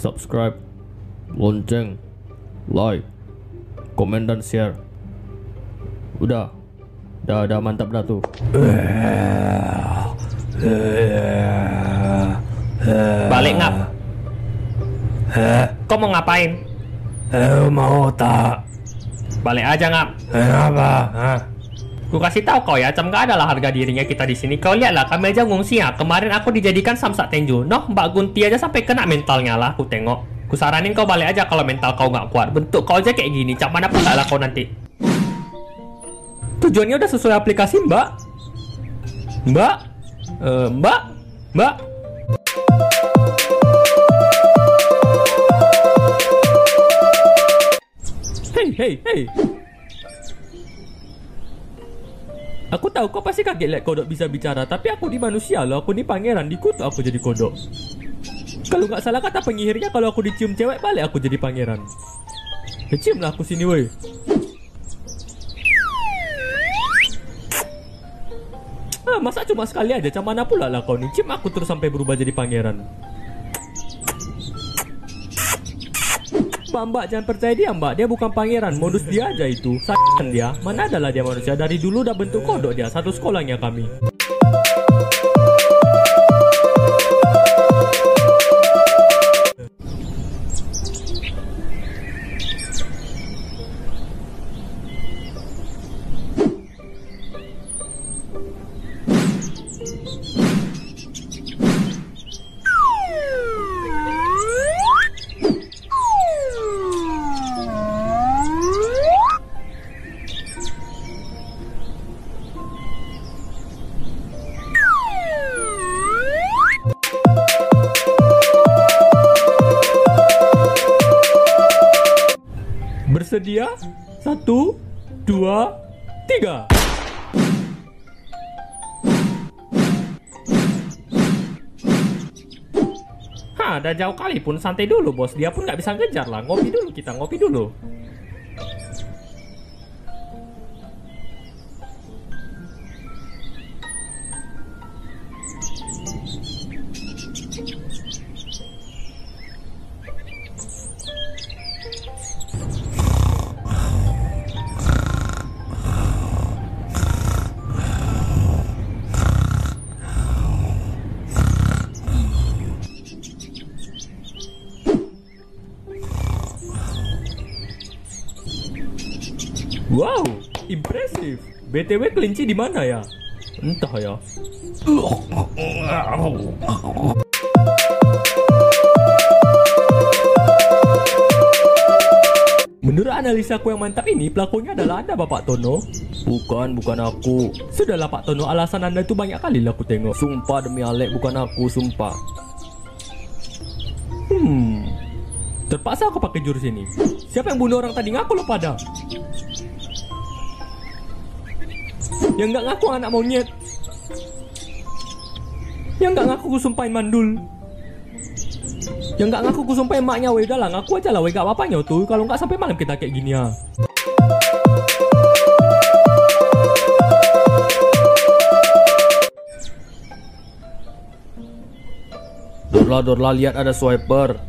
subscribe, lonceng, like, komen dan share. Udah, dah, dah mantap dah tuh. Balik ngap. Kau mau ngapain? Eh, mau tak? Balik aja ngap. Eh, apa? Hah? Ku kasih tahu kau ya, cam gak adalah harga dirinya kita di sini. Kau lihatlah, kami aja ngungsi ya. Kemarin aku dijadikan samsak tenju. Noh, Mbak Gunti aja sampai kena mentalnya lah. Aku tengok. Ku saranin kau balik aja kalau mental kau nggak kuat. Bentuk kau aja kayak gini. Cam mana pun lah kau nanti. Tujuannya udah sesuai aplikasi, Mbak. Mbak, Eh, Mbak, Mbak. Hei, hei, hei. Aku tahu kau pasti kaget lihat kodok bisa bicara, tapi aku di manusia loh, aku ni pangeran, dikutuk aku jadi kodok. Kalau nggak salah kata penyihirnya, kalau aku dicium cewek balik aku jadi pangeran. Ya, cium lah aku sini woi. Ah, masa cuma sekali aja, macam mana pula lah kau ni? Cium aku terus sampai berubah jadi pangeran. Mbak, mbak, jangan percaya dia mbak. Dia bukan pangeran, modus dia aja itu. Sayang dia, mana adalah dia manusia? Dari dulu udah bentuk kodok dia, satu sekolahnya kami Bersedia? Satu, dua, tiga. Hah, dah jauh kali pun santai dulu bos. Dia pun nggak bisa ngejar lah. Ngopi dulu kita, ngopi dulu Wow, impresif. BTW kelinci di mana ya? Entah ya. Menurut analisa aku yang mantap ini, pelakunya adalah Anda, Bapak Tono. Bukan, bukan aku. Sudahlah, Pak Tono, alasan Anda itu banyak kali lah aku tengok. Sumpah demi Alek, bukan aku, sumpah. Hmm, terpaksa aku pakai jurus ini. Siapa yang bunuh orang tadi ngaku lo pada? Yang nggak ngaku anak monyet. Yang nggak ngaku ku sumpahin mandul. Yang nggak ngaku ku sumpahin maknya weh udahlah ngaku aja lah weh gak apa-apanya tuh kalau nggak sampai malam kita kayak gini ya. Dorla, Dorla, lihat ada swiper.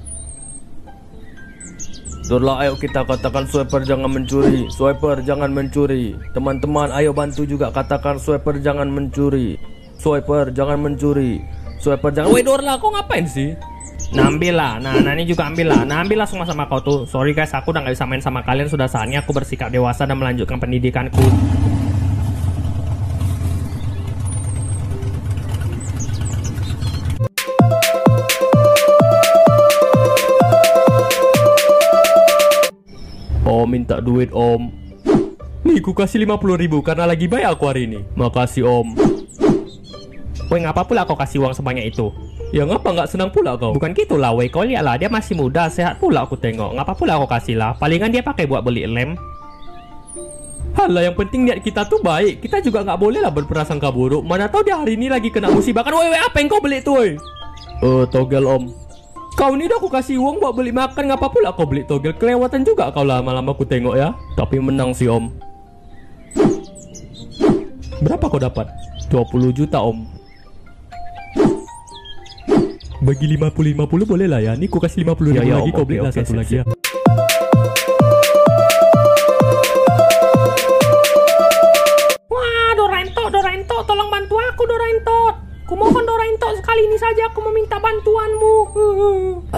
Dorla, ayo kita katakan swiper jangan mencuri. Swiper jangan mencuri. Teman-teman, ayo bantu juga katakan swiper jangan mencuri. Swiper jangan mencuri. Swiper jangan. Weh Dorla, kau ngapain sih? Nah ambil lah, nah, ini juga ambil lah Nah ambil lah semua sama kau tuh Sorry guys, aku udah gak bisa main sama kalian Sudah saatnya aku bersikap dewasa dan melanjutkan pendidikanku minta duit om. Nih, ku kasih 50 ribu karena lagi baik aku hari ini Makasih om. Weh ngapa pula kau kasih uang sebanyak itu? Ya ngapa nggak senang pula kau? Bukan gitu lah weh, kau lihat lah dia masih muda, sehat pula aku tengok Ngapa pula kau kasih lah? Palingan dia pakai buat beli lem Halah yang penting niat kita tuh baik Kita juga nggak boleh lah berprasangka buruk Mana tahu dia hari ini lagi kena musibah kan Woi woi apa yang kau beli tuh woi? Eh, togel om. Kau ini udah aku kasih uang buat beli makan Ngapa pula kau beli togel Kelewatan juga kau lama-lama aku tengok ya Tapi menang sih om. Berapa kau dapat? 20 juta om. Bagi 50-50 boleh lah ya. Nih ku kasih 50 Ya, ribu ya, lagi, om, kau beli lah oke, satu sip, lagi ya.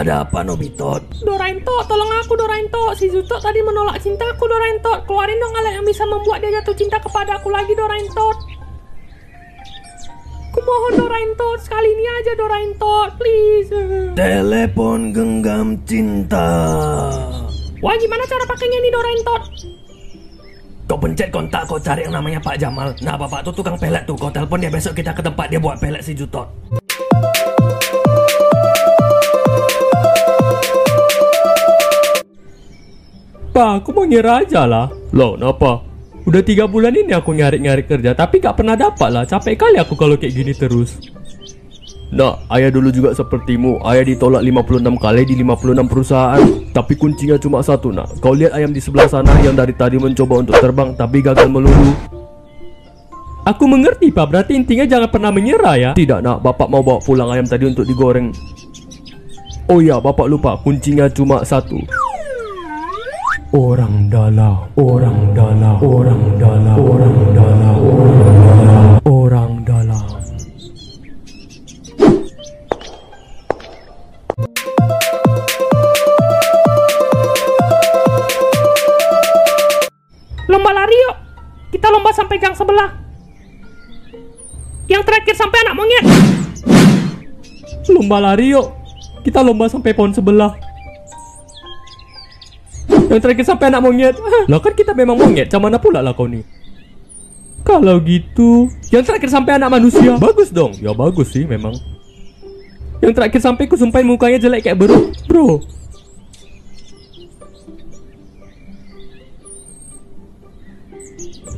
Ada apa Nobito? Doraento, tolong aku Doraento. Si Zuto tadi menolak cintaku Doraento. Keluarin dong alat yang bisa membuat dia jatuh cinta kepada aku lagi Doraento. Kumohon Doraento, sekali ini aja Doraento, please. Telepon genggam cinta. Wah, gimana cara pakainya nih Doraento? Kau pencet kontak, kau cari yang namanya Pak Jamal. Nah, bapak tuh tukang pelet tuh. Kau telepon dia besok kita ke tempat dia buat pelet si Jutot. Pak, aku mau ngira aja lah. Loh, kenapa? Udah tiga bulan ini aku nyari-nyari kerja, tapi gak pernah dapat lah. Capek kali aku kalau kayak gini terus. Nah, ayah dulu juga sepertimu. Ayah ditolak 56 kali di 56 perusahaan. Tapi kuncinya cuma satu, nak. Kau lihat ayam di sebelah sana yang dari tadi mencoba untuk terbang tapi gagal melulu. Aku mengerti, Pak. Berarti intinya jangan pernah menyerah ya. Tidak, nak. Bapak mau bawa pulang ayam tadi untuk digoreng. Oh ya, bapak lupa. Kuncinya cuma satu. Orang dalam, orang dalam, orang dalam, orang dalam, orang dalam, orang dalam. Lomba lari yuk. Kita lomba sampai gang sebelah. Yang terakhir sampai anak monyet. Lomba lari yuk. Kita lomba sampai pohon sebelah. Yang terakhir sampai anak monyet. Lah kan kita memang monyet, macam mana pula lah kau nih? Kalau gitu, yang terakhir sampai anak manusia. Bagus dong. Ya bagus sih memang. Yang terakhir sampai ku sumpahin mukanya jelek kayak bro. Bro.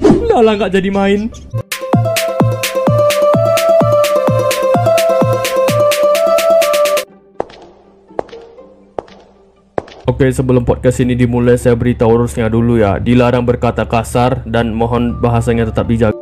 Udah lah nggak jadi main. Oke, sebelum podcast ini dimulai, saya beritahu urusnya dulu ya. Dilarang berkata kasar dan mohon bahasanya tetap dijaga.